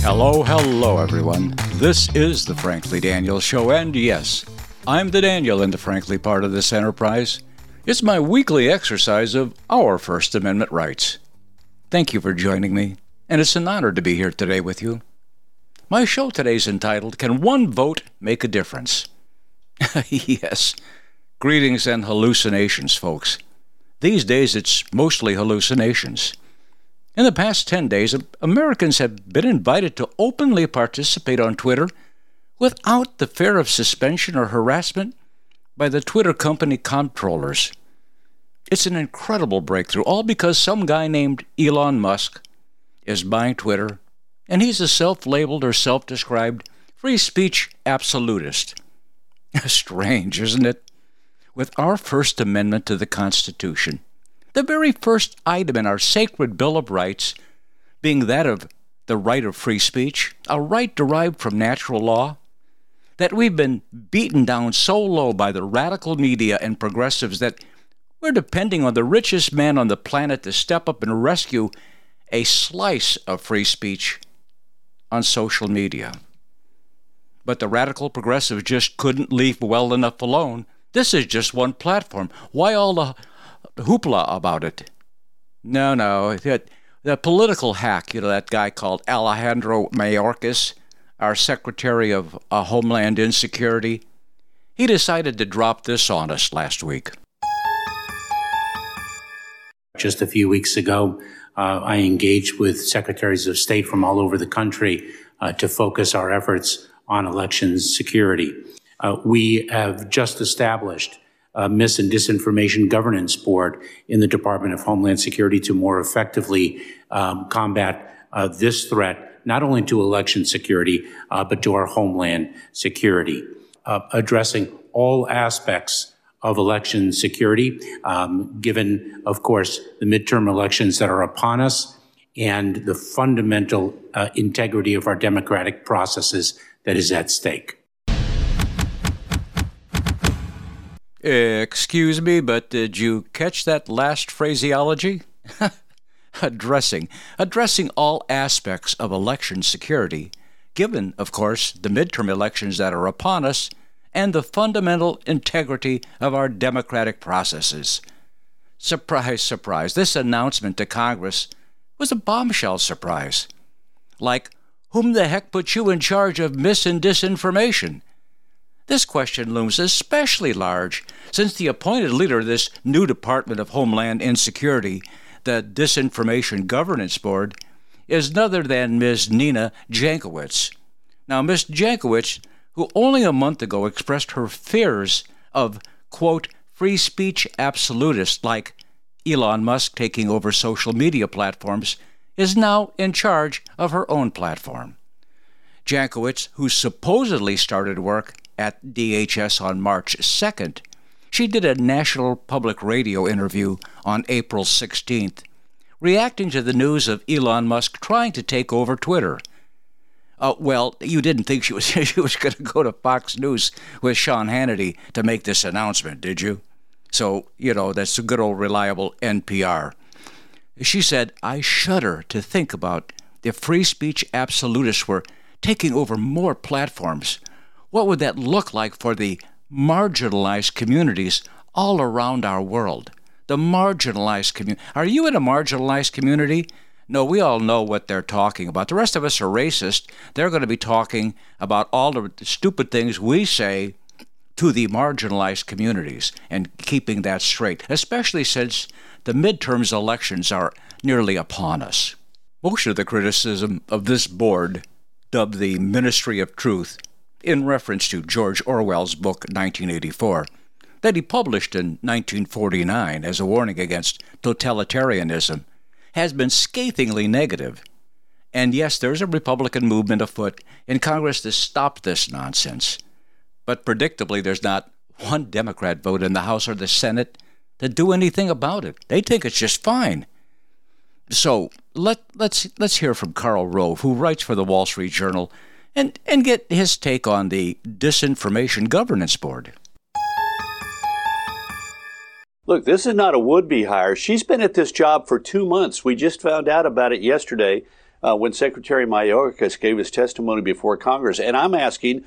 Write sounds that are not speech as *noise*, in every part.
Hello, hello, everyone. This is the Frankly Daniel Show, and yes, I'm the Daniel in the Frankly part of this enterprise. It's my weekly exercise of our First Amendment rights. Thank you for joining me, and it's an honor to be here today with you. My show today is entitled Can One Vote Make a Difference? *laughs* yes. Greetings and hallucinations, folks. These days it's mostly hallucinations. In the past 10 days, Americans have been invited to openly participate on Twitter without the fear of suspension or harassment by the Twitter company controllers. It's an incredible breakthrough, all because some guy named Elon Musk is buying Twitter, and he's a self labeled or self described free speech absolutist. *laughs* Strange, isn't it? With our First Amendment to the Constitution, the very first item in our sacred Bill of Rights being that of the right of free speech, a right derived from natural law, that we've been beaten down so low by the radical media and progressives that we're depending on the richest man on the planet to step up and rescue a slice of free speech on social media. But the radical progressives just couldn't leave well enough alone. This is just one platform. Why all the hoopla about it. No, no. That, the political hack, you know, that guy called Alejandro Mayorkas, our Secretary of uh, Homeland Insecurity, he decided to drop this on us last week. Just a few weeks ago, uh, I engage with secretaries of state from all over the country uh, to focus our efforts on elections security. Uh, we have just established a Mis and Disinformation Governance Board in the Department of Homeland Security to more effectively um, combat uh, this threat, not only to election security, uh, but to our homeland security, uh, addressing all aspects of election security, um, given, of course, the midterm elections that are upon us and the fundamental uh, integrity of our democratic processes that is at stake. Excuse me, but did you catch that last phraseology? *laughs* addressing, addressing all aspects of election security, given, of course, the midterm elections that are upon us and the fundamental integrity of our democratic processes. Surprise, surprise, this announcement to Congress was a bombshell surprise. Like, whom the heck put you in charge of mis and disinformation? This question looms especially large since the appointed leader of this new Department of Homeland Insecurity, the Disinformation Governance Board, is none other than Ms. Nina Jankowicz. Now, Ms. Jankowicz, who only a month ago expressed her fears of, quote, free speech absolutists like Elon Musk taking over social media platforms, is now in charge of her own platform. Jankowicz, who supposedly started work at DHS on March 2nd. She did a national public radio interview on April 16th, reacting to the news of Elon Musk trying to take over Twitter. Uh, well, you didn't think she was *laughs* she was going to go to Fox News with Sean Hannity to make this announcement, did you? So you know that's a good old reliable NPR. She said, "I shudder to think about if free speech absolutists were taking over more platforms what would that look like for the marginalized communities all around our world? The marginalized community. Are you in a marginalized community? No, we all know what they're talking about. The rest of us are racist. They're going to be talking about all the stupid things we say to the marginalized communities and keeping that straight, especially since the midterms elections are nearly upon us. Most of the criticism of this board, dubbed the Ministry of Truth, in reference to George Orwell's book 1984, that he published in 1949 as a warning against totalitarianism, has been scathingly negative. And yes, there's a Republican movement afoot in Congress to stop this nonsense. But predictably, there's not one Democrat vote in the House or the Senate to do anything about it. They think it's just fine. So let, let's, let's hear from Karl Rove, who writes for the Wall Street Journal, and, and get his take on the Disinformation Governance Board. Look, this is not a would be hire. She's been at this job for two months. We just found out about it yesterday uh, when Secretary Mayorkas gave his testimony before Congress. And I'm asking,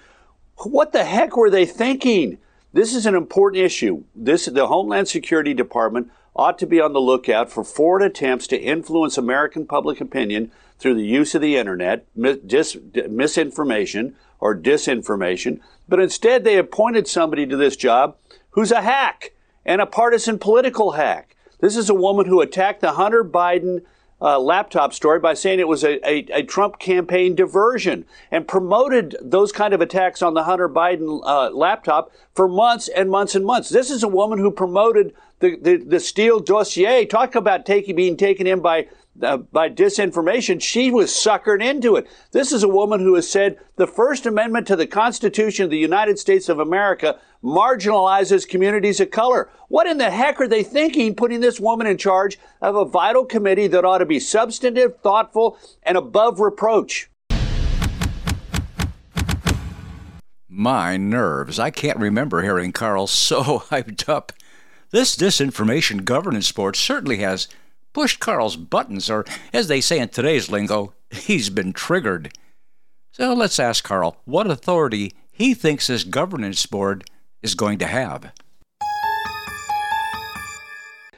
what the heck were they thinking? This is an important issue. This the Homeland Security Department ought to be on the lookout for foreign attempts to influence American public opinion through the use of the internet, mis- misinformation or disinformation. But instead, they appointed somebody to this job who's a hack and a partisan political hack. This is a woman who attacked the Hunter Biden uh, laptop story by saying it was a, a, a, Trump campaign diversion and promoted those kind of attacks on the Hunter Biden uh, laptop for months and months and months. This is a woman who promoted the, the, the Steele dossier. Talk about taking, being taken in by uh, by disinformation, she was suckered into it. This is a woman who has said the First Amendment to the Constitution of the United States of America marginalizes communities of color. What in the heck are they thinking putting this woman in charge of a vital committee that ought to be substantive, thoughtful, and above reproach? My nerves. I can't remember hearing Karl so *laughs* hyped up. This disinformation governance board certainly has pushed Karl's buttons, or as they say in today's lingo, he's been triggered. So let's ask Carl what authority he thinks this governance board is going to have.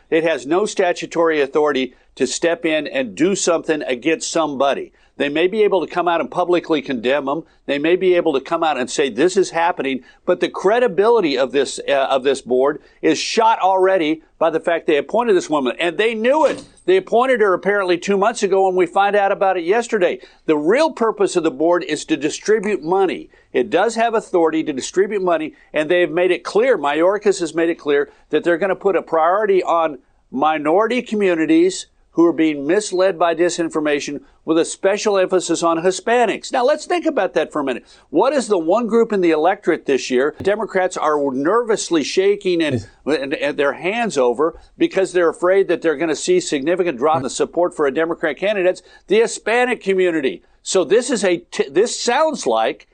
It has no statutory authority to step in and do something against somebody. They may be able to come out and publicly condemn them. They may be able to come out and say this is happening, but the credibility of this uh, of this board is shot already by the fact they appointed this woman, and they knew it. They appointed her apparently two months ago, and we find out about it yesterday. The real purpose of the board is to distribute money. It does have authority to distribute money, and they have made it clear. Mayorkas has made it clear that they're going to put a priority on minority communities who are being misled by disinformation with a special emphasis on Hispanics. Now let's think about that for a minute. What is the one group in the electorate this year Democrats are nervously shaking and, and, and their hands over because they're afraid that they're going to see significant drop in the support for a Democrat candidate? The Hispanic community. So this is a t- this sounds like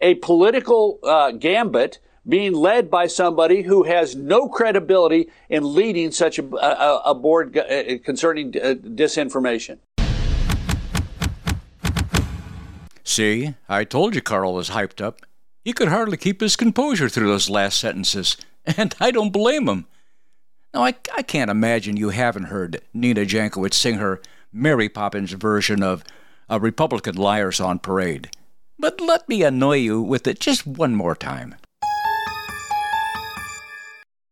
a political uh, gambit being led by somebody who has no credibility in leading such a, a, a board uh, concerning uh, disinformation. See, I told you Karl was hyped up. He could hardly keep his composure through those last sentences, *laughs* and I don't blame him. Now, I, I can't imagine you haven't heard Nina Jankowicz sing her Mary Poppins version of a Republican Liars on Parade. But let me annoy you with it just one more time.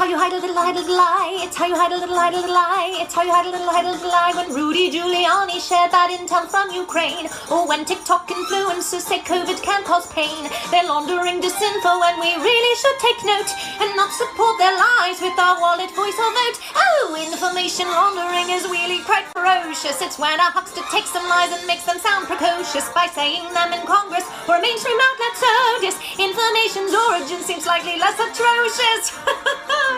How you hide a little, hide a little lie. It's how you hide a little, hide a little lie. It's how you hide a little, hide a little lie. When Rudy Giuliani shared that intel from Ukraine, or when TikTok influencers say COVID can cause pain, they're laundering disinfo, and we really should take note and not support their lies with our wallet, voice, or vote. Oh, information laundering is really quite ferocious. It's when a huckster takes some lies and makes them sound precocious by saying them in Congress or a mainstream outlet. So disinformation's origin seems slightly less atrocious. *laughs*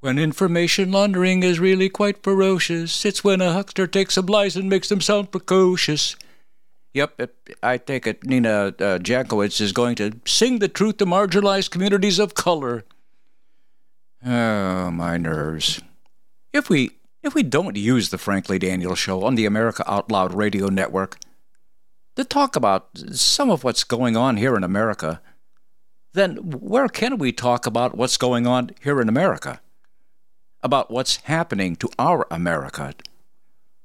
When information laundering is really quite ferocious, it's when a huckster takes some lies and makes them sound precocious. Yep, I take it Nina uh, is going to sing the truth to marginalized communities of color. Oh, my nerves. If we if we don't use the Frankly Daniel show on the America Out Loud radio network, to talk about some of what's going on here in America, then where can we talk about what's going on here in America? About what's happening to our America?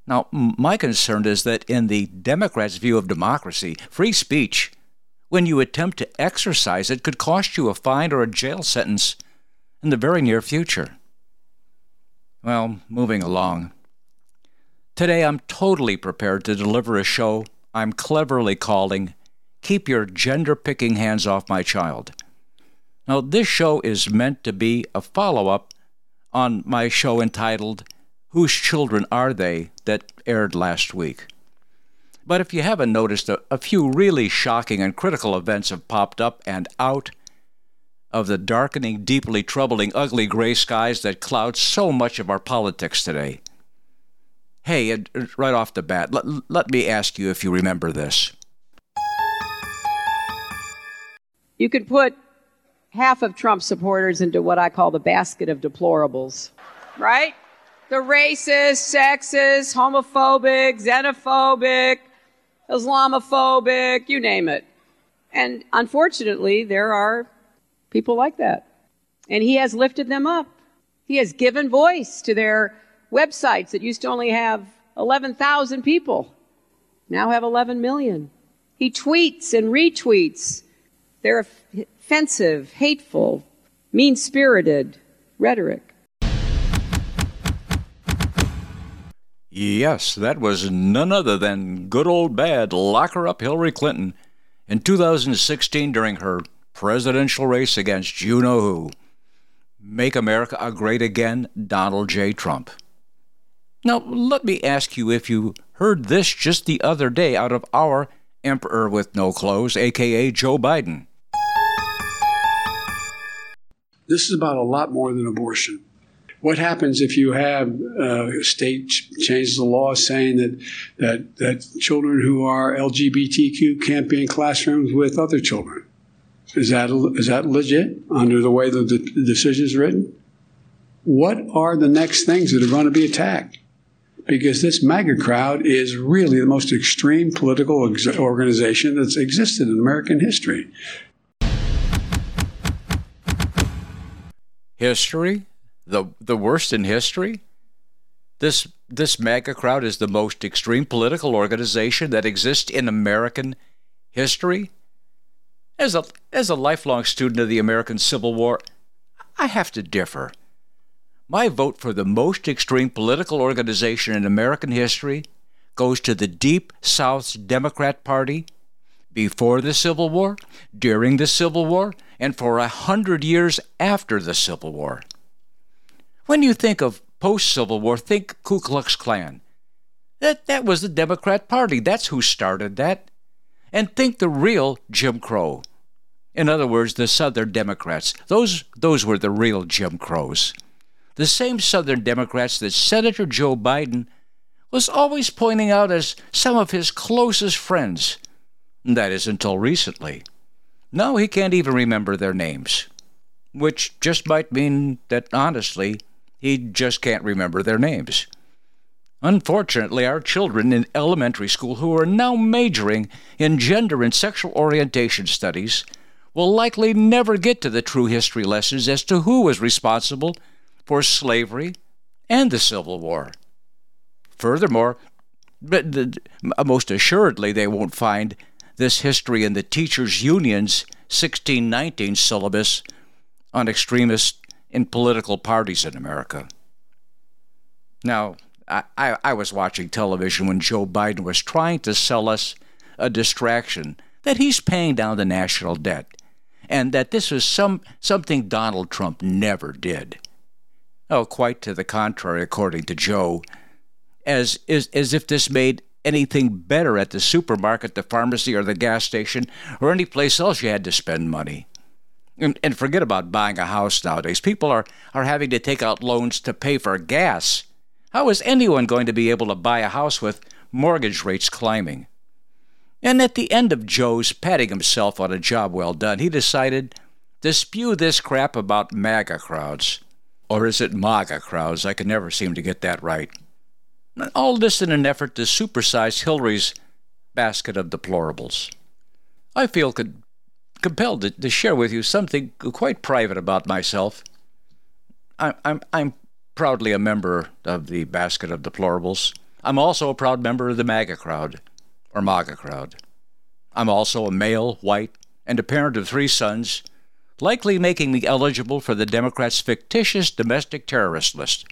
Now, my concern is that in the Democrats' view of democracy, free speech, when you attempt to exercise it, could cost you a fine or a jail sentence in the very near future. Well, moving along. Today, I'm totally prepared to deliver a show I'm cleverly calling Keep Your Gender Picking Hands Off My Child. Now, this show is meant to be a follow up on my show entitled Whose Children Are They that aired last week. But if you haven't noticed, a, a few really shocking and critical events have popped up and out of the darkening, deeply troubling, ugly gray skies that cloud so much of our politics today. Hey, uh, right off the bat, let, let me ask you if you remember this. You could put half of Trump supporters into what I call the basket of deplorables, right? The racist, sexist, homophobic, xenophobic, Islamophobic, you name it. And unfortunately, there are people like that. And he has lifted them up. He has given voice to their websites that used to only have 11,000 people, now have 11 million. He tweets and retweets their offensive, hateful, mean spirited rhetoric. Yes, that was none other than good old bad lock her up Hillary Clinton in 2016 during her presidential race against you know who. Make America a Great Again, Donald J. Trump. Now, let me ask you if you heard this just the other day out of our Emperor with No Clothes, aka Joe Biden. This is about a lot more than abortion. What happens if you have uh, a state changes the law saying that, that, that children who are LGBTQ can't be in classrooms with other children? Is that, is that legit under the way that the decision is written? What are the next things that are going to be attacked? Because this MAGA crowd is really the most extreme political ex- organization that's existed in American history. History? the the worst in history. This this MAGA crowd is the most extreme political organization that exists in American history. As a as a lifelong student of the American Civil War, I have to differ. My vote for the most extreme political organization in American history goes to the Deep South's Democrat Party before the Civil War, during the Civil War, and for a hundred years after the Civil War. When you think of post Civil War, think Ku Klux Klan. That, that was the Democrat Party. That's who started that. And think the real Jim Crow. In other words, the Southern Democrats. Those, those were the real Jim Crows. The same Southern Democrats that Senator Joe Biden was always pointing out as some of his closest friends. That is until recently. Now he can't even remember their names, which just might mean that, honestly, he just can't remember their names. Unfortunately, our children in elementary school who are now majoring in gender and sexual orientation studies will likely never get to the true history lessons as to who was responsible for slavery and the Civil War. Furthermore, uh, most assuredly, they won't find this history in the Teachers Union's 1619 syllabus on extremists in political parties in America. Now, I, I, I, was watching television when Joe Biden was trying to sell us a distraction that he's paying down the national debt and that this was some, something Donald Trump never did. Oh, quite to the contrary, according to Joe, as, as, as if this made anything better at the supermarket, the pharmacy, or the gas station, or any place else you had to spend money. And, and forget about buying a house nowadays. People are, are having to take out loans to pay for gas. How is anyone going to be able to buy a house with mortgage rates climbing? And at the end of Joe's patting himself on a job well done, he decided to spew this crap about MAGA crowds. Or is it MAGA crowds? I can never seem to get that right. All this in an effort to supersize Hillary's basket of deplorables. I feel compelled to, to share with you something quite private about myself. I, I'm, I'm proudly a member of the Basket of Deplorables. I'm also a proud member of the MAGA crowd, or MAGA crowd. I'm also a male, white, and a parent of three sons, likely making me eligible for the Democrats' fictitious domestic terrorist list.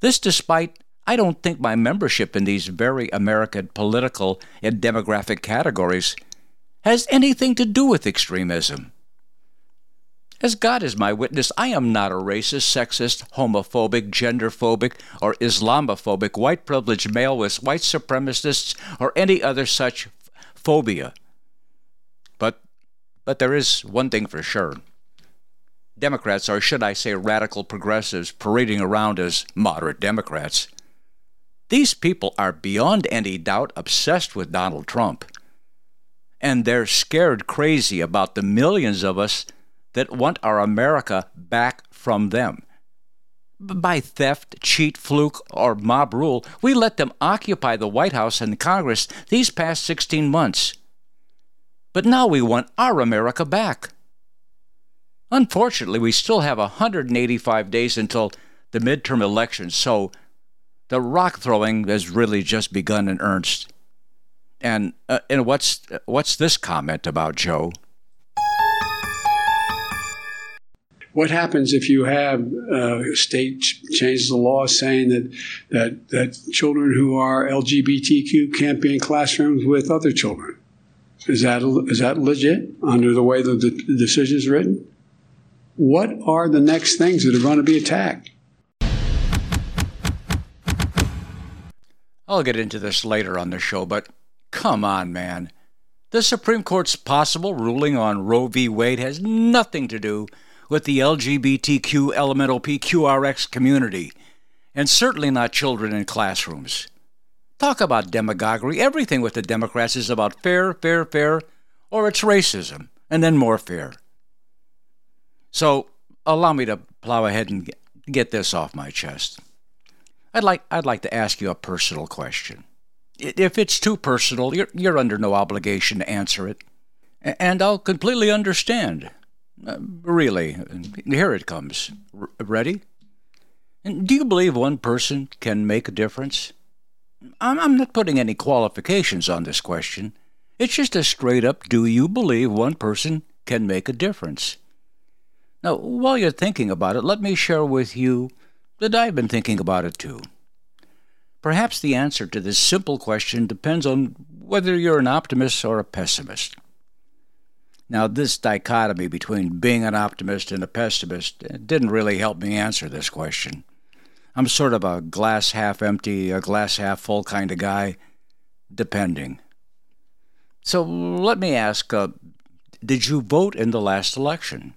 This despite I don't think my membership in these very American political and demographic categories has anything to do with extremism. As God is my witness, I am not a racist, sexist, homophobic, genderphobic, or Islamophobic, white privileged male with white supremacists, or any other such phobia. But, but there is one thing for sure. Democrats, or should I say radical progressives, parading around as moderate Democrats. These people are beyond any doubt obsessed with Donald Trump. And they're scared crazy about the millions of us that want our America back from them. By theft, cheat, fluke, or mob rule, we let them occupy the White House and Congress these past 16 months. But now we want our America back. Unfortunately, we still have 185 days until the midterm elections, so the rock throwing has really just begun in earnest. And uh, and what's what's this comment about Joe? What happens if you have uh, a state changes the law saying that, that, that children who are LGBTQ can't be in classrooms with other children? Is that, is that legit under the way the, the decision is written? What are the next things that are going to be attacked? I'll get into this later on the show, but come on, man. The Supreme Court's possible ruling on Roe v. Wade has nothing to do with the LGBTQ elemental PQRX community, and certainly not children in classrooms. Talk about demagoguery. Everything with the Democrats is about fair, fair, fair, or it's racism, and then more fair. So allow me to plow ahead and get this off my chest. I'd like, I'd like to ask you a personal question. If it's too personal, you're, you're under no obligation to answer it. And I'll completely understand. Uh, really, here it comes. R- ready? Do you believe one person can make a difference? I'm, I'm not putting any qualifications on this question. It's just a straight up do you believe one person can make a difference? Now, while you're thinking about it, let me share with you that I've been thinking about it too. Perhaps the answer to this simple question depends on whether you're an optimist or a pessimist. Now, this dichotomy between being an optimist and a pessimist didn't really help me answer this question. I'm sort of a glass half empty, a glass half full kind of guy, depending. So let me ask uh, Did you vote in the last election?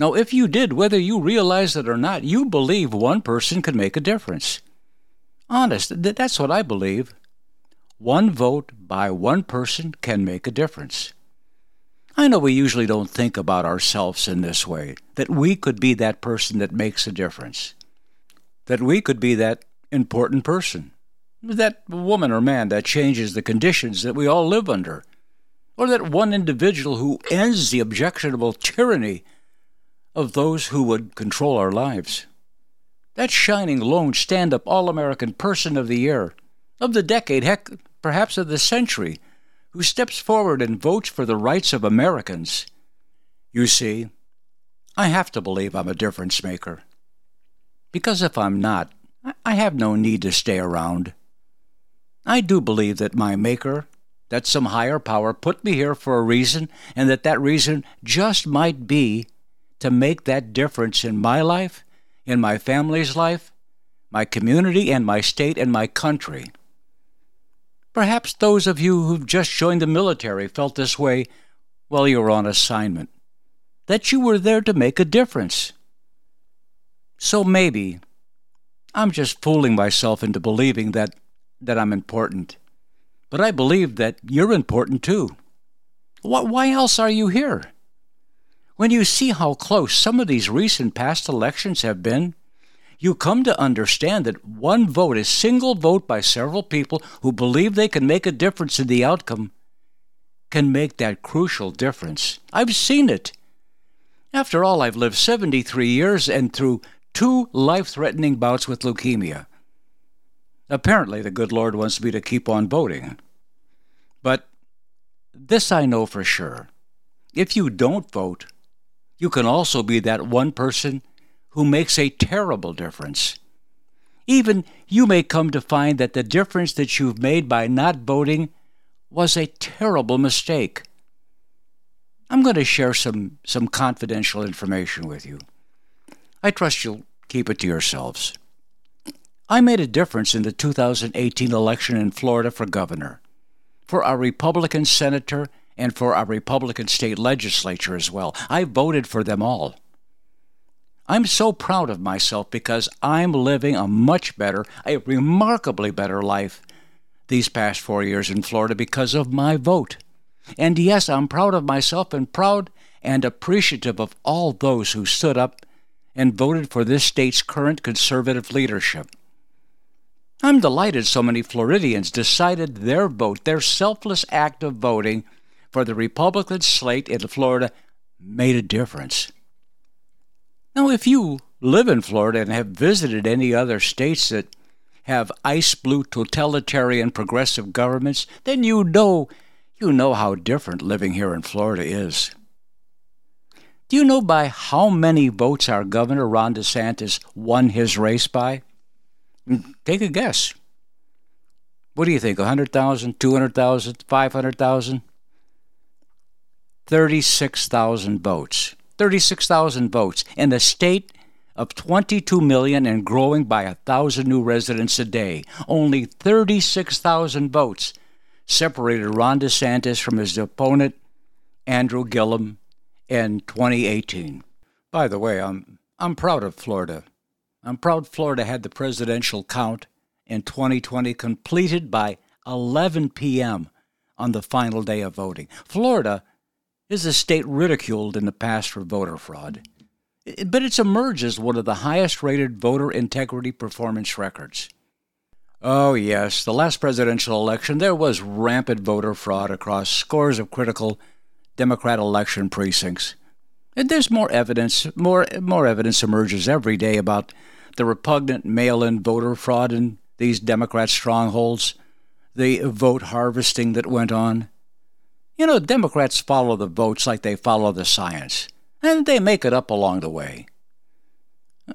Now, if you did, whether you realize it or not, you believe one person can make a difference. Honest, that's what I believe. One vote by one person can make a difference. I know we usually don't think about ourselves in this way, that we could be that person that makes a difference, that we could be that important person, that woman or man that changes the conditions that we all live under, or that one individual who ends the objectionable tyranny of those who would control our lives. That shining, lone, stand up, all American person of the year, of the decade, heck, perhaps of the century who steps forward and votes for the rights of Americans. You see, I have to believe I'm a difference maker. Because if I'm not, I have no need to stay around. I do believe that my Maker, that some higher power put me here for a reason, and that that reason just might be to make that difference in my life, in my family's life, my community, and my state and my country. Perhaps those of you who've just joined the military felt this way while you were on assignment, that you were there to make a difference. So maybe I'm just fooling myself into believing that, that I'm important. But I believe that you're important too. Why else are you here? When you see how close some of these recent past elections have been, you come to understand that one vote, a single vote by several people who believe they can make a difference in the outcome, can make that crucial difference. I've seen it. After all, I've lived 73 years and through two life threatening bouts with leukemia. Apparently, the good Lord wants me to keep on voting. But this I know for sure. If you don't vote, you can also be that one person who makes a terrible difference. Even you may come to find that the difference that you've made by not voting was a terrible mistake. I'm going to share some, some confidential information with you. I trust you'll keep it to yourselves. I made a difference in the 2018 election in Florida for governor, for our Republican senator, and for our Republican state legislature as well. I voted for them all. I'm so proud of myself because I'm living a much better, a remarkably better life these past four years in Florida because of my vote. And yes, I'm proud of myself and proud and appreciative of all those who stood up and voted for this state's current conservative leadership. I'm delighted so many Floridians decided their vote, their selfless act of voting for the Republican slate in Florida, made a difference. Now, if you live in Florida and have visited any other states that have ice blue totalitarian progressive governments, then you know you know how different living here in Florida is. Do you know by how many votes our governor Ron DeSantis won his race by? Take a guess. What do you think? 100,000, 200,000, 500,000? 36,000 votes. 36,000 votes in a state of 22 million and growing by a thousand new residents a day. Only 36,000 votes separated Ron DeSantis from his opponent, Andrew Gillum, in 2018. By the way, I'm, I'm proud of Florida. I'm proud Florida had the presidential count in 2020 completed by 11 p.m. on the final day of voting. Florida is a state ridiculed in the past for voter fraud, but it's emerged as one of the highest rated voter integrity performance records. Oh, yes, the last presidential election, there was rampant voter fraud across scores of critical Democrat election precincts. And there's more evidence, more, more evidence emerges every day about the repugnant mail in voter fraud in these Democrat strongholds, the vote harvesting that went on. You know, Democrats follow the votes like they follow the science, and they make it up along the way.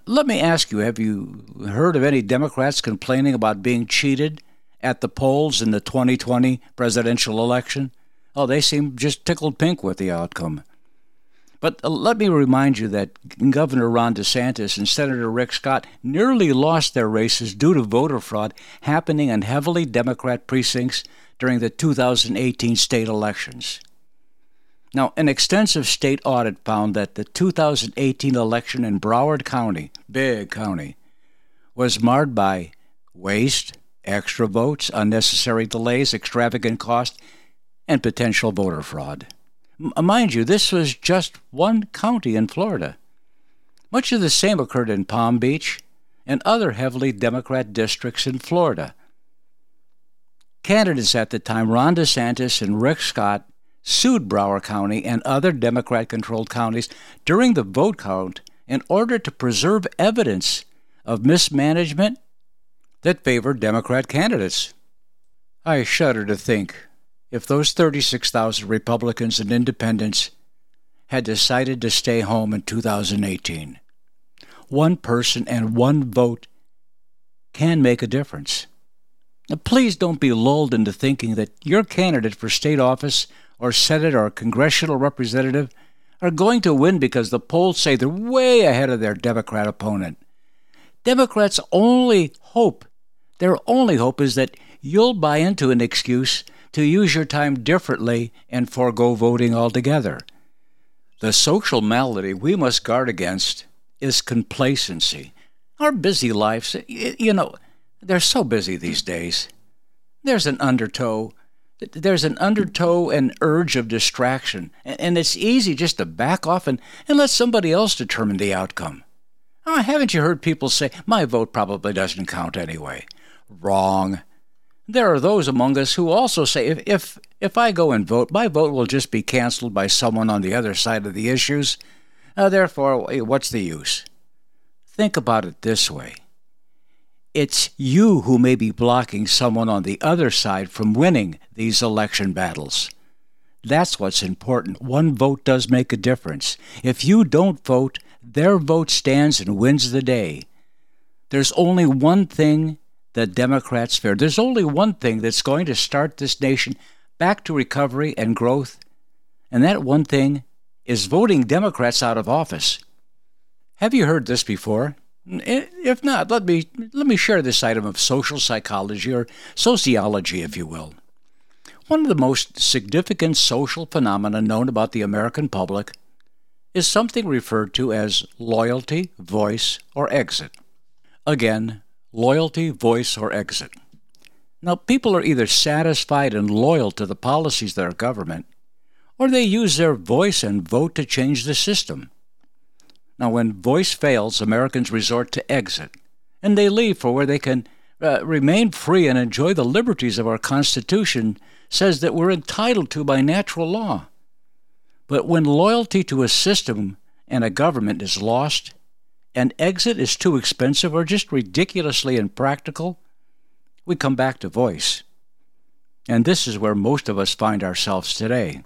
Let me ask you have you heard of any Democrats complaining about being cheated at the polls in the 2020 presidential election? Oh, they seem just tickled pink with the outcome. But uh, let me remind you that Governor Ron DeSantis and Senator Rick Scott nearly lost their races due to voter fraud happening in heavily Democrat precincts during the 2018 state elections. Now, an extensive state audit found that the 2018 election in Broward County, big county, was marred by waste, extra votes, unnecessary delays, extravagant cost, and potential voter fraud. M- mind you, this was just one county in Florida. Much of the same occurred in Palm Beach and other heavily Democrat districts in Florida. Candidates at the time, Ron DeSantis and Rick Scott, sued Broward County and other Democrat controlled counties during the vote count in order to preserve evidence of mismanagement that favored Democrat candidates. I shudder to think if those 36,000 Republicans and independents had decided to stay home in 2018. One person and one vote can make a difference. Now, please don't be lulled into thinking that your candidate for state office or Senate or congressional representative are going to win because the polls say they're way ahead of their Democrat opponent. Democrats' only hope, their only hope is that you'll buy into an excuse to use your time differently and forego voting altogether. The social malady we must guard against is complacency. Our busy lives, you know, they're so busy these days. There's an undertow there's an undertow and urge of distraction, and it's easy just to back off and, and let somebody else determine the outcome. Oh, haven't you heard people say, my vote probably doesn't count anyway? Wrong. There are those among us who also say, if, if, if I go and vote, my vote will just be canceled by someone on the other side of the issues. Uh, therefore, what's the use? Think about it this way it's you who may be blocking someone on the other side from winning these election battles. That's what's important. One vote does make a difference. If you don't vote, their vote stands and wins the day. There's only one thing that Democrats fear. There's only one thing that's going to start this nation back to recovery and growth, And that one thing is voting Democrats out of office. Have you heard this before? If not, let me let me share this item of social psychology or sociology, if you will. One of the most significant social phenomena known about the American public is something referred to as loyalty, voice, or exit. Again, loyalty, voice, or exit. Now, people are either satisfied and loyal to the policies of their government, or they use their voice and vote to change the system. Now, when voice fails, Americans resort to exit, and they leave for where they can uh, remain free and enjoy the liberties of our Constitution says that we're entitled to by natural law. But when loyalty to a system and a government is lost, and exit is too expensive or just ridiculously impractical, we come back to voice. And this is where most of us find ourselves today.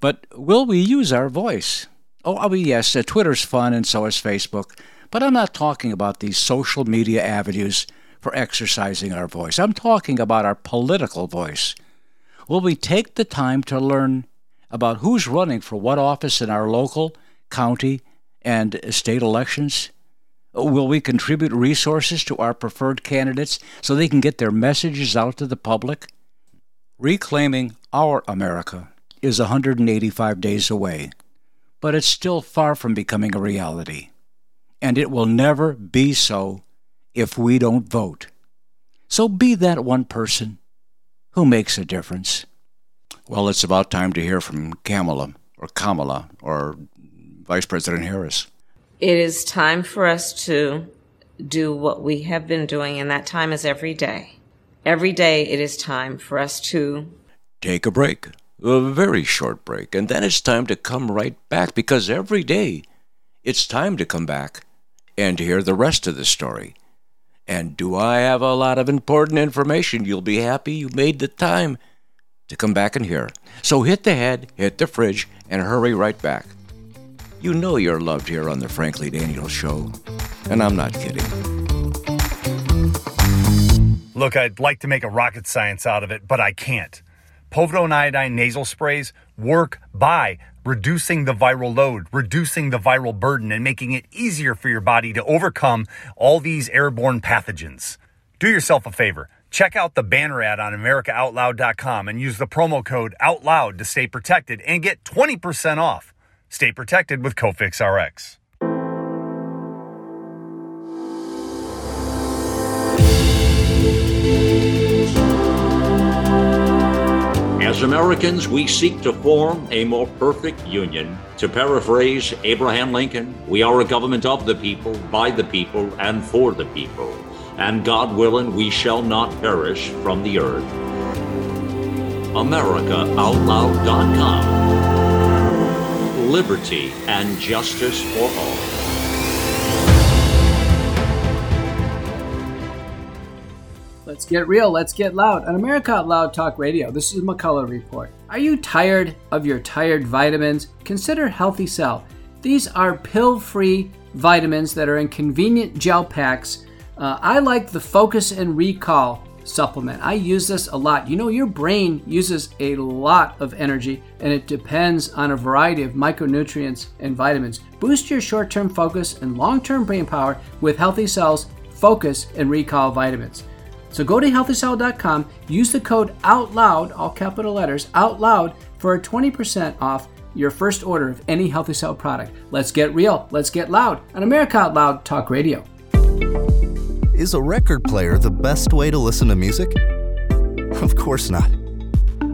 But will we use our voice? Oh, I mean, yes, uh, Twitter's fun and so is Facebook, but I'm not talking about these social media avenues for exercising our voice. I'm talking about our political voice. Will we take the time to learn about who's running for what office in our local, county, and state elections? Will we contribute resources to our preferred candidates so they can get their messages out to the public? Reclaiming our America is 185 days away but it's still far from becoming a reality. And it will never be so if we don't vote. So be that one person who makes a difference. Well, it's about time to hear from Kamala or Kamala or Vice President Harris. It is time for us to do what we have been doing, and that time is every day. Every day it is time for us to take a break a very short break, and then it's time to come right back because every day it's time to come back and hear the rest of the story. And do I have a lot of important information? You'll be happy you made the time to come back and hear. So hit the head, hit the fridge, and hurry right back. You know you're loved here on the Frankly Daniels Show, and I'm not kidding. Look, I'd like to make a rocket science out of it, but I can't. Povidone iodine nasal sprays work by reducing the viral load, reducing the viral burden, and making it easier for your body to overcome all these airborne pathogens. Do yourself a favor. Check out the banner ad on AmericaOutloud.com and use the promo code OUTLOUD to stay protected and get 20% off. Stay protected with Cofix RX. As Americans, we seek to form a more perfect union. To paraphrase Abraham Lincoln, we are a government of the people, by the people, and for the people. And God willing, we shall not perish from the earth. AmericaOutloud.com. Liberty and justice for all. Let's get real, let's get loud. On America Out Loud Talk Radio, this is McCullough Report. Are you tired of your tired vitamins? Consider Healthy Cell. These are pill free vitamins that are in convenient gel packs. Uh, I like the Focus and Recall supplement. I use this a lot. You know, your brain uses a lot of energy and it depends on a variety of micronutrients and vitamins. Boost your short term focus and long term brain power with Healthy Cells Focus and Recall vitamins. So go to healthycell.com, use the code OUTLOUD, all capital letters, OUTLOUD, for a 20% off your first order of any Healthy Cell product. Let's get real, let's get loud on America Out Loud Talk Radio. Is a record player the best way to listen to music? Of course not.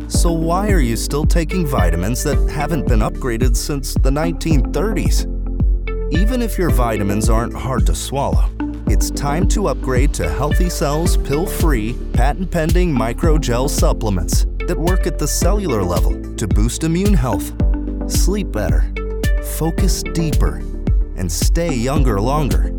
So, why are you still taking vitamins that haven't been upgraded since the 1930s? Even if your vitamins aren't hard to swallow, it's time to upgrade to Healthy Cells pill free, patent pending microgel supplements that work at the cellular level to boost immune health, sleep better, focus deeper, and stay younger longer.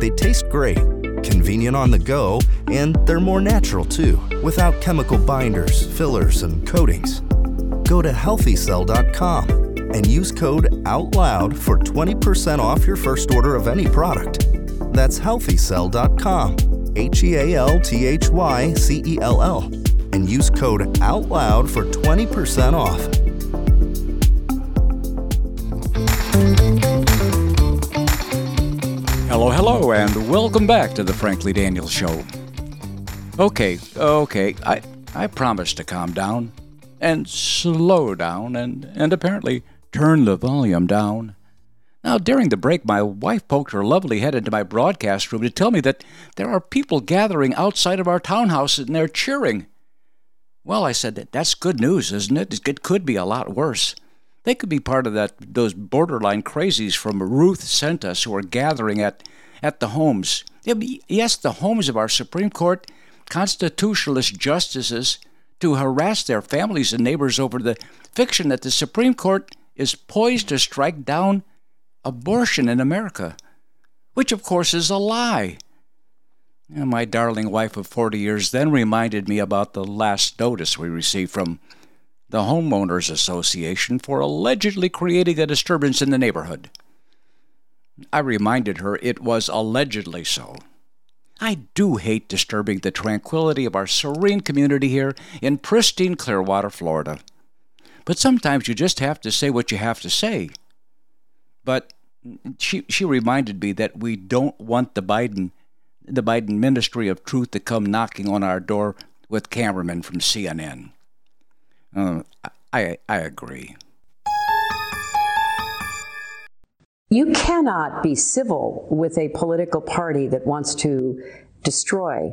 They taste great, convenient on the go, and they're more natural too, without chemical binders, fillers, and coatings. Go to healthycell.com and use code OUTLOUD for 20% off your first order of any product. That's healthycell.com, H E A L T H Y C E L L, and use code OUTLOUD for 20% off. Hello, hello, and welcome back to the Frankly Daniels Show. Okay, okay, I, I promised to calm down and slow down and, and apparently turn the volume down. Now, during the break, my wife poked her lovely head into my broadcast room to tell me that there are people gathering outside of our townhouse and they're cheering. Well, I said, that's good news, isn't it? It could be a lot worse. They could be part of that those borderline crazies from Ruth sent us who are gathering at, at the homes. Yes, the homes of our Supreme Court constitutionalist justices to harass their families and neighbors over the fiction that the Supreme Court is poised to strike down abortion in America, which of course is a lie. And my darling wife of 40 years then reminded me about the last notice we received from the Homeowners Association for allegedly creating a disturbance in the neighborhood. I reminded her it was allegedly so. I do hate disturbing the tranquility of our serene community here in pristine Clearwater, Florida. But sometimes you just have to say what you have to say. But she she reminded me that we don't want the Biden the Biden Ministry of Truth to come knocking on our door with cameramen from CNN. Uh, I I agree. You cannot be civil with a political party that wants to destroy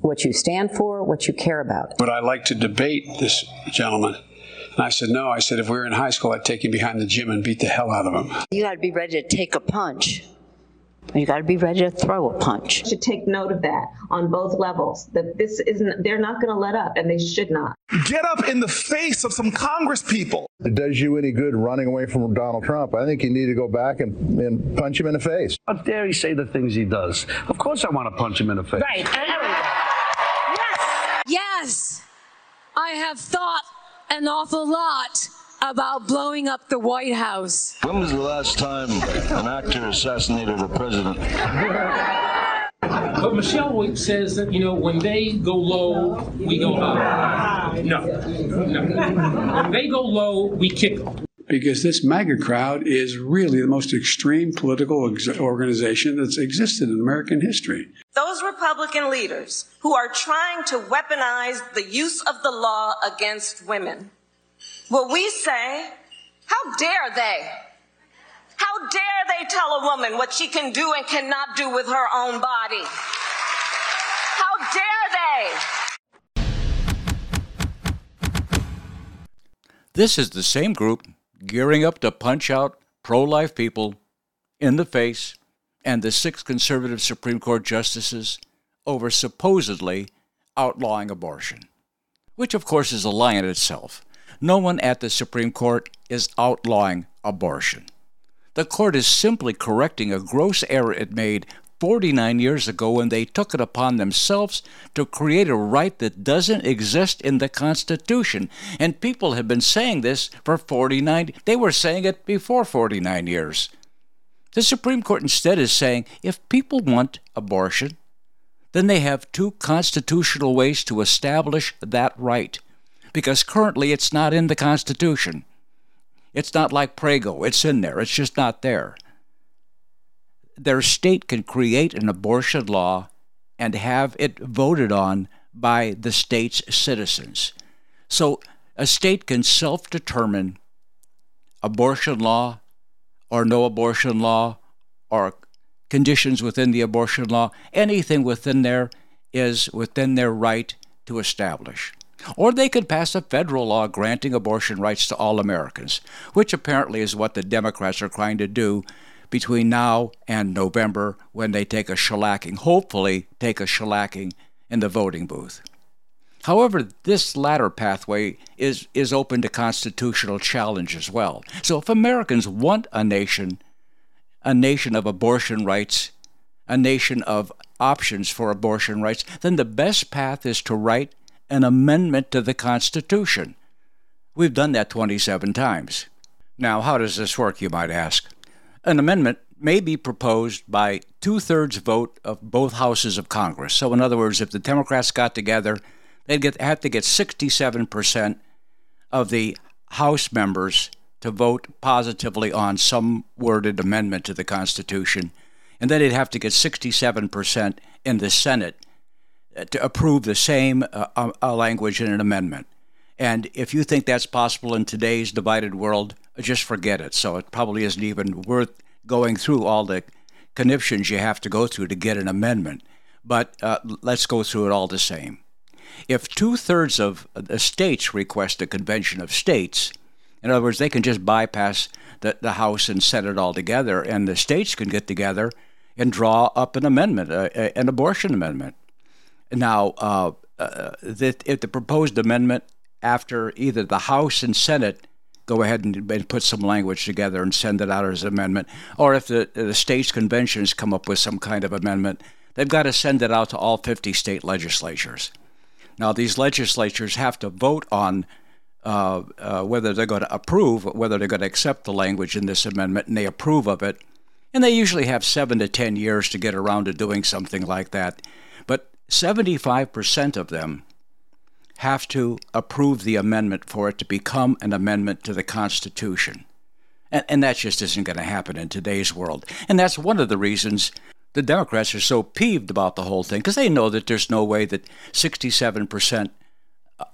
what you stand for, what you care about. But I like to debate this gentleman. And I said, no. I said, if we were in high school, I'd take him behind the gym and beat the hell out of him. You got to be ready to take a punch. You got to be ready to throw a punch. Should take note of that on both levels. That this isn't. They're not going to let up, and they should not. Get up in the face of some Congress people. It does you any good running away from Donald Trump. I think you need to go back and, and punch him in the face. How dare he say the things he does? Of course, I want to punch him in the face. Right. Yes. Yes. I have thought an awful lot about blowing up the White House. When was the last time an actor assassinated a president? But Michelle says that, you know, when they go low, we go high. No, no. When they go low, we kick them. Because this MAGA crowd is really the most extreme political ex- organization that's existed in American history. Those Republican leaders who are trying to weaponize the use of the law against women well, we say, how dare they? How dare they tell a woman what she can do and cannot do with her own body? How dare they? This is the same group gearing up to punch out pro life people in the face and the six conservative Supreme Court justices over supposedly outlawing abortion, which of course is a lie in itself. No one at the Supreme Court is outlawing abortion. The court is simply correcting a gross error it made 49 years ago when they took it upon themselves to create a right that doesn't exist in the Constitution. And people have been saying this for 49 they were saying it before 49 years. The Supreme Court instead is saying if people want abortion, then they have two constitutional ways to establish that right because currently it's not in the Constitution. It's not like Prego, it's in there, it's just not there. Their state can create an abortion law and have it voted on by the state's citizens. So a state can self determine abortion law or no abortion law or conditions within the abortion law, anything within there is within their right to establish. Or they could pass a federal law granting abortion rights to all Americans, which apparently is what the Democrats are trying to do between now and November when they take a shellacking, hopefully, take a shellacking in the voting booth. However, this latter pathway is, is open to constitutional challenge as well. So if Americans want a nation, a nation of abortion rights, a nation of options for abortion rights, then the best path is to write an amendment to the Constitution. We've done that 27 times. Now, how does this work, you might ask? An amendment may be proposed by two thirds vote of both houses of Congress. So, in other words, if the Democrats got together, they'd get, have to get 67% of the House members to vote positively on some worded amendment to the Constitution. And then they'd have to get 67% in the Senate to approve the same uh, uh, language in an amendment. And if you think that's possible in today's divided world, just forget it. So it probably isn't even worth going through all the conniptions you have to go through to get an amendment. But uh, let's go through it all the same. If two thirds of the states request a convention of states, in other words, they can just bypass the, the House and Senate altogether, and the states can get together and draw up an amendment, uh, an abortion amendment. Now, uh, uh, if the proposed amendment after either the House and Senate go ahead and, and, put some language together and send it out as an amendment, or if the, the states' conventions come up with some kind of amendment, they've got to send it out to all 50 state legislatures. Now, these legislatures have to vote on uh, uh, whether they're going to approve, whether they're going to accept the language in this amendment, and they approve of it. And they usually have seven to 10 years to get around to doing something like that. But 75% of them have to approve the amendment for it to become an amendment to the Constitution. And, and that just isn't going to happen in today's world. And that's one of the reasons the Democrats are so peeved about the whole thing, because they know that there's no way that 67%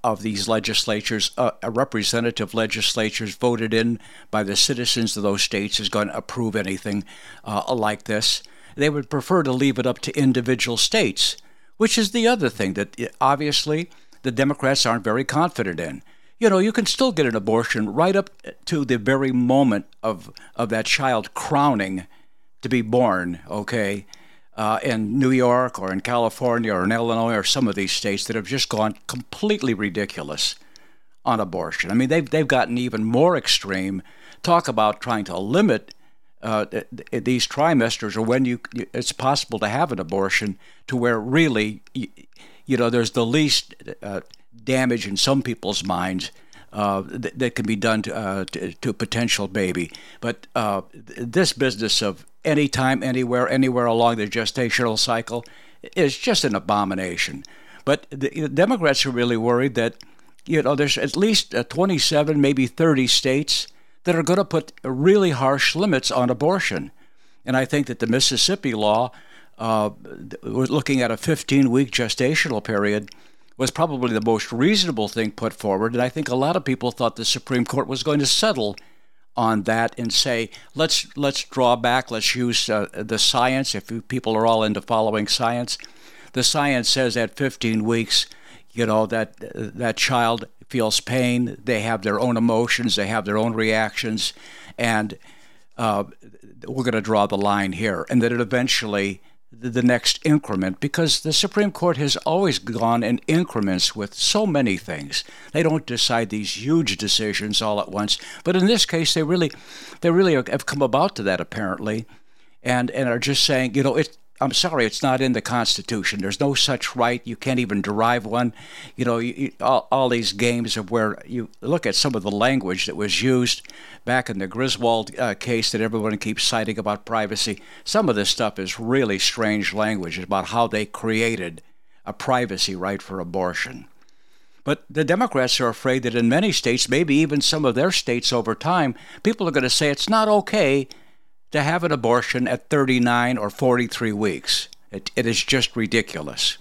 of these legislatures, uh, representative legislatures voted in by the citizens of those states, is going to approve anything uh, like this. They would prefer to leave it up to individual states, which is the other thing that obviously the Democrats aren't very confident in. You know, you can still get an abortion right up to the very moment of, of that child crowning to be born, okay? Uh, in New York or in California or in Illinois or some of these states that have just gone completely ridiculous on abortion. I mean, they've, they've gotten even more extreme. Talk about trying to limit uh, these trimesters or when you it's possible to have an abortion to where really you know, there's the least uh, damage in some people's minds uh, that, that, can be done to, uh, to, to, a potential baby. But uh, this business of anytime, anywhere, anywhere along the gestational cycle is just an abomination. But the, the Democrats are really worried that, you know, there's at least uh, 27, maybe 30 states that are going to put really harsh limits on abortion. And I think that the Mississippi law uh, looking at a 15 week gestational period was probably the most reasonable thing put forward. And I think a lot of people thought the Supreme Court was going to settle on that and say, let's let's draw back, let's use uh, the science. If people are all into following science, the science says at 15 weeks, you know that that child feels pain, they have their own emotions, they have their own reactions, and uh, we're going to draw the line here, and that it eventually the next increment because the Supreme Court has always gone in increments with so many things. They don't decide these huge decisions all at once, but in this case, they really, they really have come about to that apparently, and and are just saying, you know, it I'm sorry, it's not in the Constitution. There's no such right. You can't even derive one. You know, you, all, all these games of where you look at some of the language that was used back in the Griswold uh, case that everyone keeps citing about privacy. Some of this stuff is really strange language about how they created a privacy right for abortion. But the Democrats are afraid that in many states, maybe even some of their states over time, people are going to say it's not okay to have an abortion at 39 or 43 weeks. It, it is just ridiculous.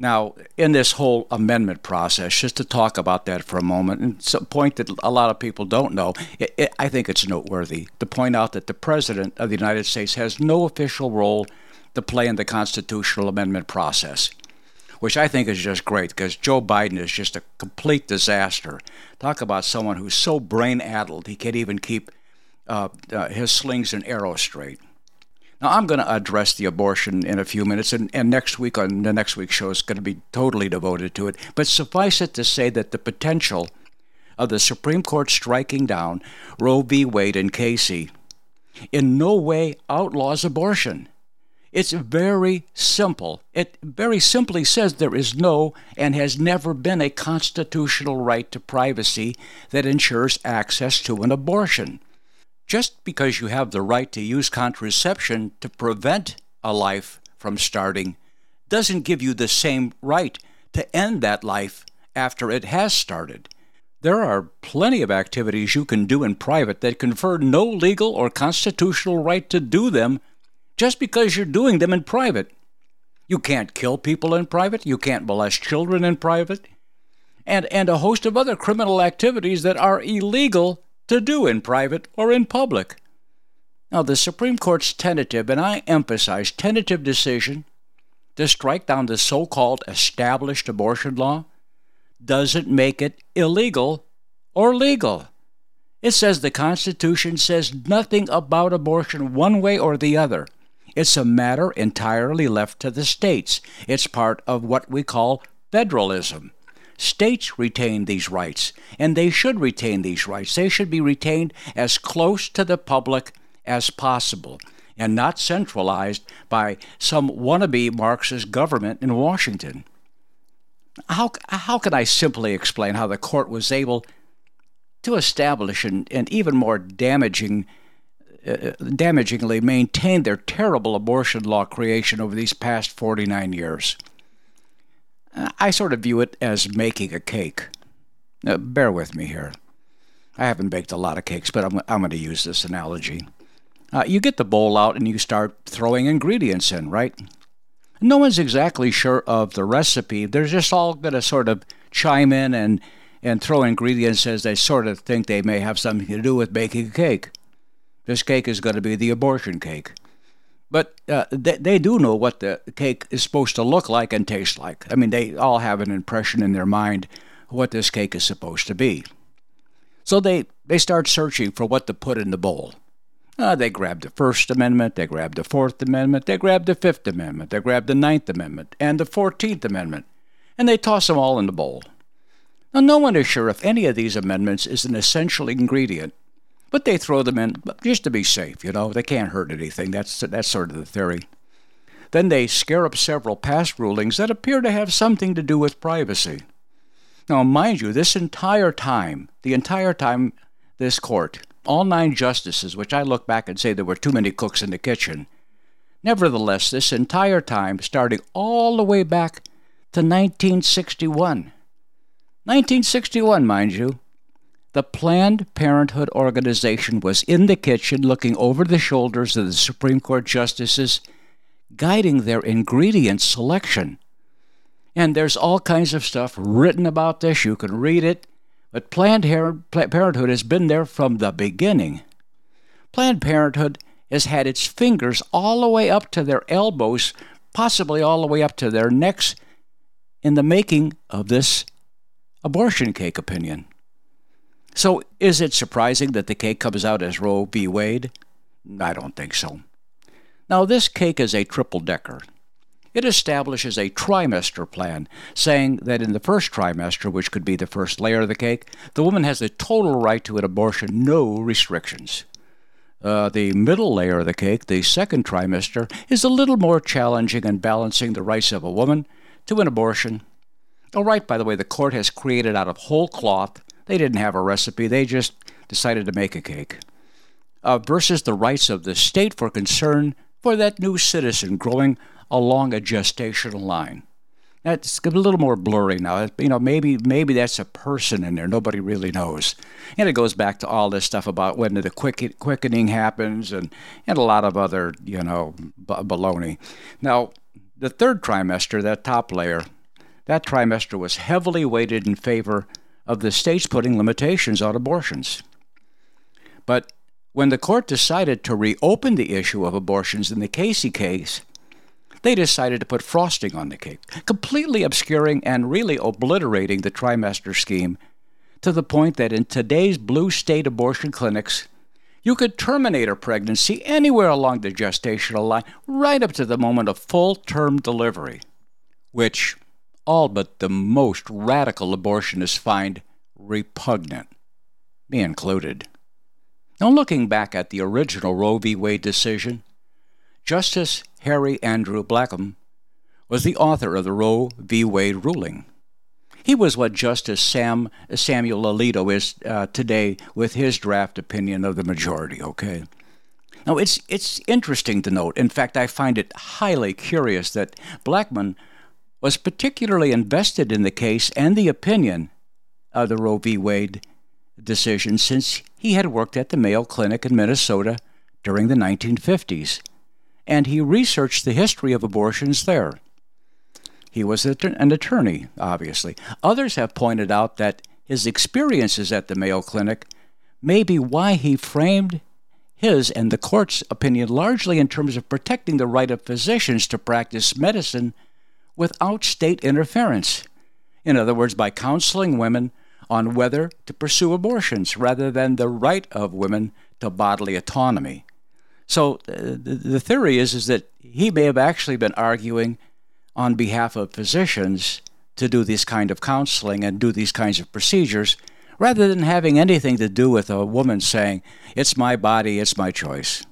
Now, in this whole amendment process, just to talk about that for a moment, and it's a point that a lot of people don't know, it, it, I think it's noteworthy to point out that the President of the United States has no official role to play in the constitutional amendment process, which I think is just great because Joe Biden is just a complete disaster. Talk about someone who's so brain addled he can't even keep uh, uh, his slings and arrows straight. Now, I'm going to address the abortion in a few minutes, and, and next week on the next week's show is going to be totally devoted to it. But suffice it to say that the potential of the Supreme Court striking down Roe v. Wade and Casey in no way outlaws abortion. It's very simple. It very simply says there is no and has never been a constitutional right to privacy that ensures access to an abortion. Just because you have the right to use contraception to prevent a life from starting doesn't give you the same right to end that life after it has started. There are plenty of activities you can do in private that confer no legal or constitutional right to do them just because you're doing them in private. You can't kill people in private. You can't molest children in private. And, and a host of other criminal activities that are illegal to do in private or in public. Now, the Supreme Court's tentative, and I emphasize tentative decision to strike down the so called established abortion law doesn't make it illegal or legal. It says the Constitution says nothing about abortion one way or the other. It's a matter entirely left to the states. It's part of what we call federalism. States retain these rights, and they should retain these rights. They should be retained as close to the public as possible and not centralized by some wannabe Marxist government in Washington. How, how can I simply explain how the court was able to establish and, an even more damaging, uh, damagingly maintain their terrible abortion law creation over these past 49 years? I sort of view it as making a cake. Now, bear with me here. I haven't baked a lot of cakes, but I'm, I'm going to use this analogy. Uh, you get the bowl out and you start throwing ingredients in, right? No one's exactly sure of the recipe. They're just all going to sort of chime in and, and throw ingredients as they sort of think they may have something to do with baking a cake. This cake is going to be the abortion cake. But uh, they, they do know what the cake is supposed to look like and taste like. I mean, they all have an impression in their mind what this cake is supposed to be. So they, they start searching for what to put in the bowl. Uh, they grabbed the First Amendment, they grabbed the Fourth Amendment, they grabbed the Fifth Amendment, they grabbed the Ninth Amendment, and the Fourteenth Amendment, and they toss them all in the bowl. Now, no one is sure if any of these amendments is an essential ingredient but they throw them in just to be safe, you know. They can't hurt anything. That's, that's sort of the theory. Then they scare up several past rulings that appear to have something to do with privacy. Now, mind you, this entire time, the entire time this court, all nine justices, which I look back and say there were too many cooks in the kitchen, nevertheless, this entire time, starting all the way back to 1961, 1961, mind you, the Planned Parenthood organization was in the kitchen looking over the shoulders of the Supreme Court justices, guiding their ingredient selection. And there's all kinds of stuff written about this. You can read it. But Planned Parenthood has been there from the beginning. Planned Parenthood has had its fingers all the way up to their elbows, possibly all the way up to their necks, in the making of this abortion cake opinion. So, is it surprising that the cake comes out as Roe v. Wade? I don't think so. Now, this cake is a triple decker. It establishes a trimester plan, saying that in the first trimester, which could be the first layer of the cake, the woman has the total right to an abortion, no restrictions. Uh, the middle layer of the cake, the second trimester, is a little more challenging in balancing the rights of a woman to an abortion. A right, by the way, the court has created out of whole cloth they didn't have a recipe, they just decided to make a cake. Uh, versus the rights of the state for concern for that new citizen growing along a gestational line. That's a little more blurry now. You know, maybe maybe that's a person in there. Nobody really knows. And it goes back to all this stuff about when the quick, quickening happens and, and a lot of other, you know, b- baloney. Now, the third trimester, that top layer, that trimester was heavily weighted in favor of the states putting limitations on abortions. But when the court decided to reopen the issue of abortions in the Casey case, they decided to put frosting on the cake, completely obscuring and really obliterating the trimester scheme to the point that in today's blue state abortion clinics, you could terminate a pregnancy anywhere along the gestational line, right up to the moment of full term delivery, which all but the most radical abortionists find repugnant, me included. Now, looking back at the original Roe v. Wade decision, Justice Harry Andrew Blackmun was the author of the Roe v. Wade ruling. He was what Justice Sam, Samuel Alito is uh, today with his draft opinion of the majority, okay? Now, it's, it's interesting to note, in fact, I find it highly curious that Blackmun was particularly invested in the case and the opinion of the Roe v. Wade decision since he had worked at the Mayo Clinic in Minnesota during the 1950s. and he researched the history of abortions there. He was an attorney, obviously. Others have pointed out that his experiences at the Mayo Clinic may be why he framed his and the court's opinion largely in terms of protecting the right of physicians to practice medicine without state interference. In other words, by counseling women on whether to pursue abortions rather than the right of women to bodily autonomy. So uh, the theory is, is that he may have actually been arguing on behalf of physicians to do this kind of counseling and do these kinds of procedures rather than having anything to do with a woman saying, It's my body, it's my choice.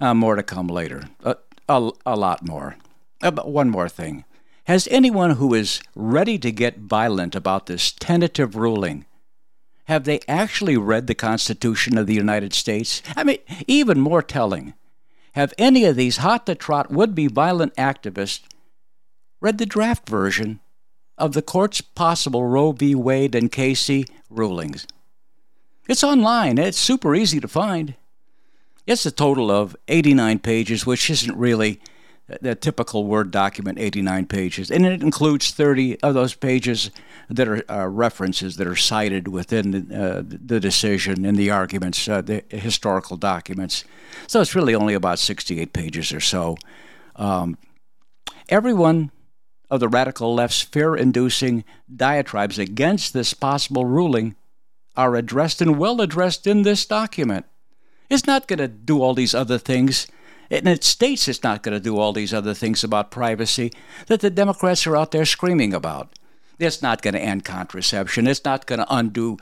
Uh, more to come later. Uh, a, a lot more. Uh, but one more thing. Has anyone who is ready to get violent about this tentative ruling, have they actually read the Constitution of the United States? I mean, even more telling, have any of these hot to trot would be violent activists read the draft version of the court's possible Roe v. Wade and Casey rulings. It's online, it's super easy to find. It's a total of 89 pages, which isn't really the typical Word document, 89 pages. And it includes 30 of those pages that are uh, references that are cited within uh, the decision and the arguments, uh, the historical documents. So it's really only about 68 pages or so. Um, everyone of the radical left's fear inducing diatribes against this possible ruling are addressed and well addressed in this document. It's not going to do all these other things, and it states it's not going to do all these other things about privacy that the Democrats are out there screaming about. It's not going to end contraception. It's not going to undo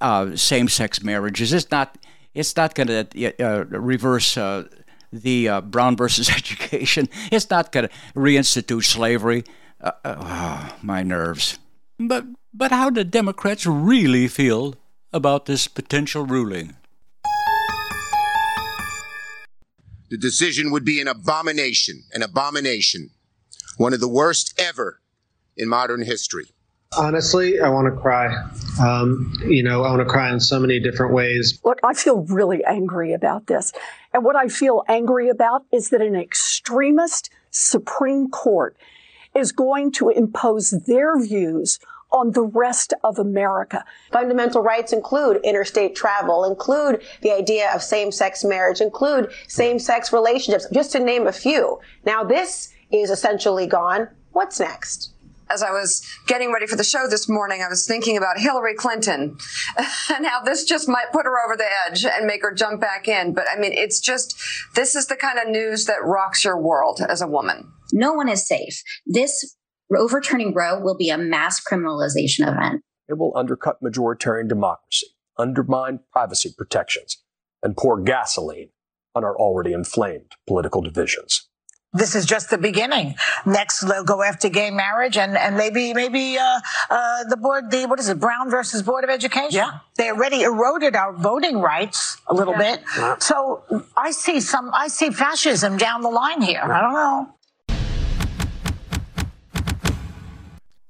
uh, same-sex marriages. It's not. It's not going to uh, reverse uh, the uh, Brown versus *laughs* education. It's not going to reinstitute slavery. Oh, *sighs* my nerves. But but how do Democrats really feel about this potential ruling? The decision would be an abomination, an abomination, one of the worst ever in modern history. Honestly, I want to cry. Um, you know, I want to cry in so many different ways. Look, I feel really angry about this. And what I feel angry about is that an extremist Supreme Court is going to impose their views on the rest of America. Fundamental rights include interstate travel, include the idea of same-sex marriage, include same-sex relationships, just to name a few. Now this is essentially gone. What's next? as I was getting ready for the show this morning, I was thinking about Hillary Clinton *laughs* and how this just might put her over the edge and make her jump back in. But I mean, it's just, this is the kind of news that rocks your world as a woman. No one is safe. This overturning Roe will be a mass criminalization event. It will undercut majoritarian democracy, undermine privacy protections, and pour gasoline on our already inflamed political divisions this is just the beginning. Next, they'll go after gay marriage and, and maybe, maybe, uh, uh, the board, the, what is it, Brown versus Board of Education? Yeah. They already eroded our voting rights a little yeah. bit. Yeah. So I see some, I see fascism down the line here. I don't know.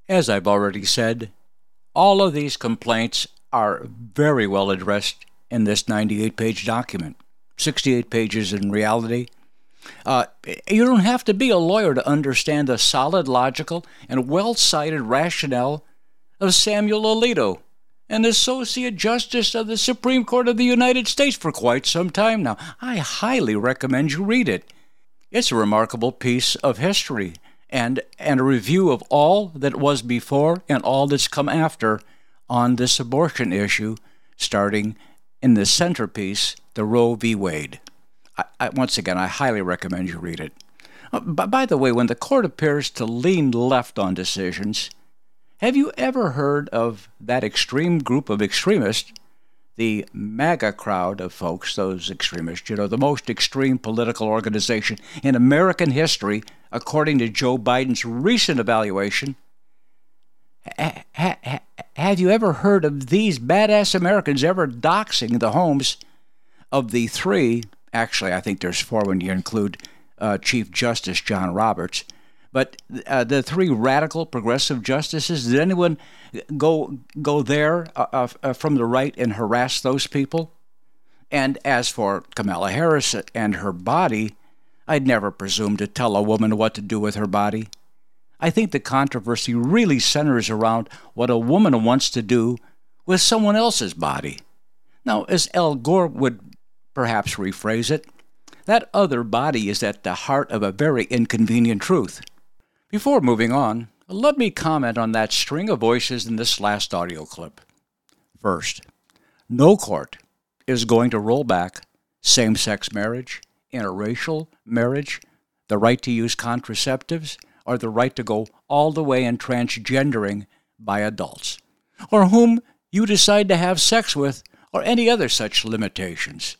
As I've already said, all of these complaints are very well addressed in this 98 page document. 68 pages in reality, uh, you don't have to be a lawyer to understand the solid, logical, and well cited rationale of Samuel Alito, an Associate Justice of the Supreme Court of the United States for quite some time now. I highly recommend you read it. It's a remarkable piece of history and, and a review of all that was before and all that's come after on this abortion issue, starting in the centerpiece, the Roe v. Wade. I, I, once again, I highly recommend you read it. Uh, by, by the way, when the court appears to lean left on decisions, have you ever heard of that extreme group of extremists, the MAGA crowd of folks, those extremists, you know, the most extreme political organization in American history, according to Joe Biden's recent evaluation? Ha, ha, have you ever heard of these badass Americans ever doxing the homes of the three Actually, I think there's four when you include uh, Chief Justice John Roberts. But uh, the three radical progressive justices, did anyone go go there uh, uh, uh, from the right and harass those people? And as for Kamala Harris and her body, I'd never presume to tell a woman what to do with her body. I think the controversy really centers around what a woman wants to do with someone else's body. Now, as Al Gore would perhaps rephrase it, that other body is at the heart of a very inconvenient truth. Before moving on, let me comment on that string of voices in this last audio clip. First, no court is going to roll back same sex marriage, interracial marriage, the right to use contraceptives, or the right to go all the way in transgendering by adults, or whom you decide to have sex with, or any other such limitations.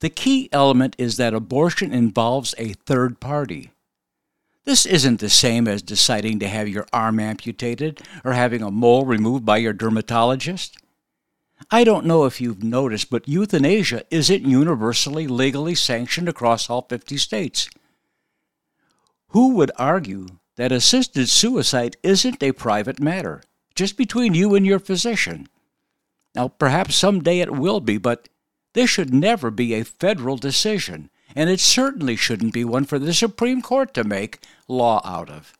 The key element is that abortion involves a third party. This isn't the same as deciding to have your arm amputated or having a mole removed by your dermatologist. I don't know if you've noticed, but euthanasia isn't universally legally sanctioned across all 50 states. Who would argue that assisted suicide isn't a private matter, just between you and your physician? Now, perhaps someday it will be, but this should never be a federal decision, and it certainly shouldn't be one for the Supreme Court to make law out of.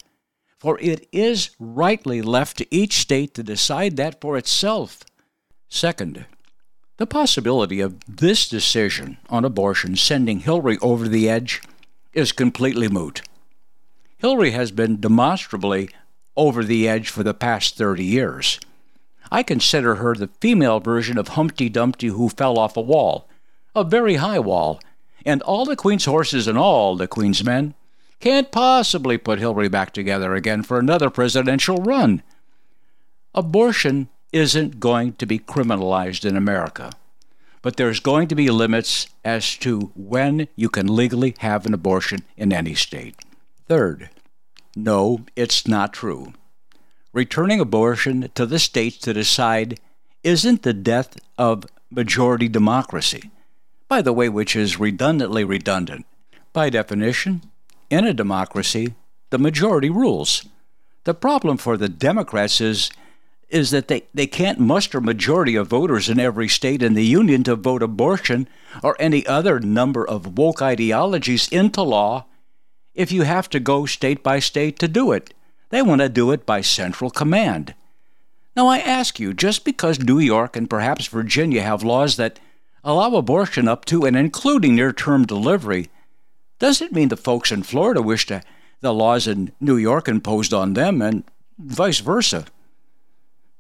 For it is rightly left to each state to decide that for itself. Second, the possibility of this decision on abortion sending Hillary over the edge is completely moot. Hillary has been demonstrably over the edge for the past 30 years. I consider her the female version of Humpty Dumpty who fell off a wall, a very high wall, and all the Queen's horses and all the Queen's men can't possibly put Hillary back together again for another presidential run. Abortion isn't going to be criminalized in America, but there's going to be limits as to when you can legally have an abortion in any state. Third, no, it's not true returning abortion to the states to decide isn't the death of majority democracy, by the way, which is redundantly redundant. By definition, in a democracy, the majority rules. The problem for the Democrats is, is that they, they can't muster majority of voters in every state in the Union to vote abortion or any other number of woke ideologies into law if you have to go state by state to do it. They want to do it by central command. Now, I ask you, just because New York and perhaps Virginia have laws that allow abortion up to and including near term delivery, doesn't mean the folks in Florida wish to the laws in New York imposed on them and vice versa.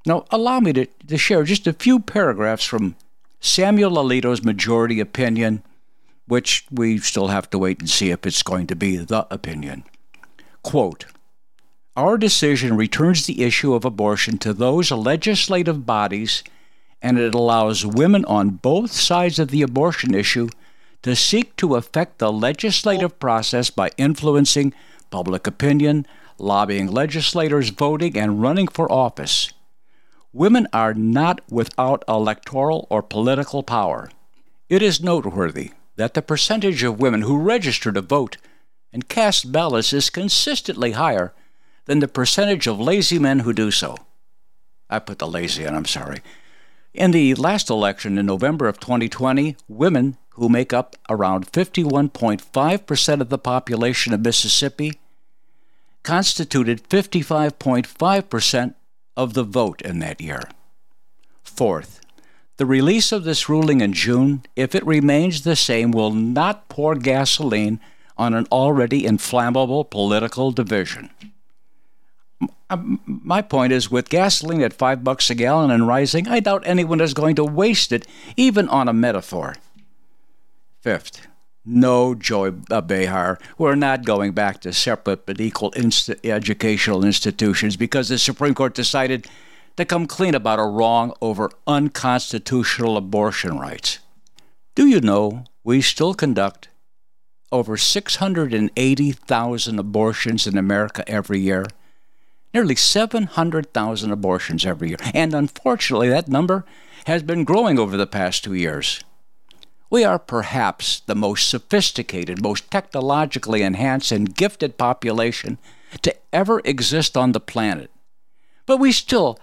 Now, allow me to, to share just a few paragraphs from Samuel Alito's majority opinion, which we still have to wait and see if it's going to be the opinion. Quote, our decision returns the issue of abortion to those legislative bodies, and it allows women on both sides of the abortion issue to seek to affect the legislative process by influencing public opinion, lobbying legislators, voting, and running for office. Women are not without electoral or political power. It is noteworthy that the percentage of women who register to vote and cast ballots is consistently higher than the percentage of lazy men who do so. I put the lazy in, I'm sorry. In the last election in November of 2020, women who make up around 51.5% of the population of Mississippi constituted 55.5% of the vote in that year. Fourth, the release of this ruling in June, if it remains the same, will not pour gasoline on an already inflammable political division. Um, my point is with gasoline at five bucks a gallon and rising, I doubt anyone is going to waste it, even on a metaphor. Fifth, no, Joy uh, Behar, we're not going back to separate but equal inst- educational institutions because the Supreme Court decided to come clean about a wrong over unconstitutional abortion rights. Do you know we still conduct over 680,000 abortions in America every year? Nearly 700,000 abortions every year. And unfortunately, that number has been growing over the past two years. We are perhaps the most sophisticated, most technologically enhanced, and gifted population to ever exist on the planet. But we still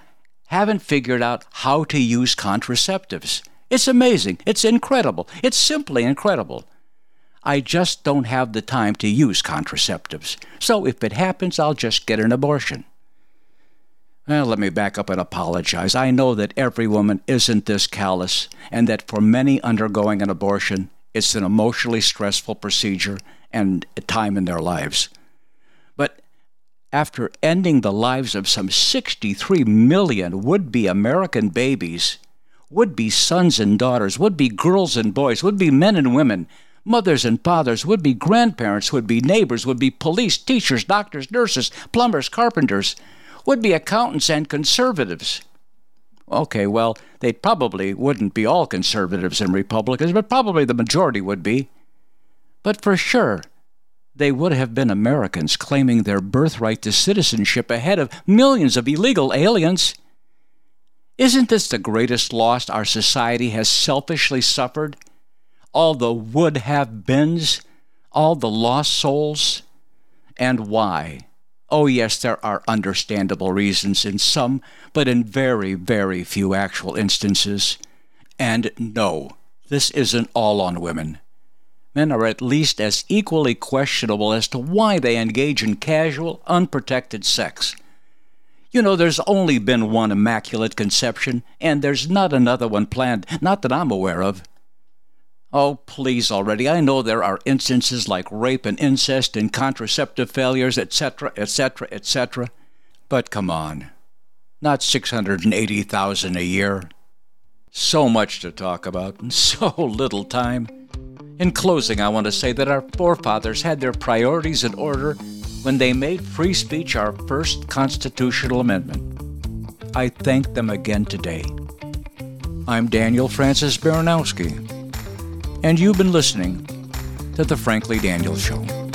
haven't figured out how to use contraceptives. It's amazing. It's incredible. It's simply incredible. I just don't have the time to use contraceptives. So if it happens, I'll just get an abortion. Well, let me back up and apologize. I know that every woman isn't this callous, and that for many undergoing an abortion, it's an emotionally stressful procedure and time in their lives. But after ending the lives of some 63 million would be American babies, would be sons and daughters, would be girls and boys, would be men and women, mothers and fathers, would be grandparents, would be neighbors, would be police, teachers, doctors, nurses, plumbers, carpenters, would be accountants and conservatives. Okay, well, they probably wouldn't be all conservatives and Republicans, but probably the majority would be. But for sure, they would have been Americans claiming their birthright to citizenship ahead of millions of illegal aliens. Isn't this the greatest loss our society has selfishly suffered? All the would have beens, all the lost souls? And why? Oh, yes, there are understandable reasons in some, but in very, very few actual instances. And no, this isn't all on women. Men are at least as equally questionable as to why they engage in casual, unprotected sex. You know, there's only been one immaculate conception, and there's not another one planned, not that I'm aware of. Oh, please already. I know there are instances like rape and incest and contraceptive failures, etc., etc., etc. But come on. Not 680,000 a year. So much to talk about and *laughs* so little time. In closing, I want to say that our forefathers had their priorities in order when they made free speech our first constitutional amendment. I thank them again today. I'm Daniel Francis Baranowski and you've been listening to The Frankly Daniels Show.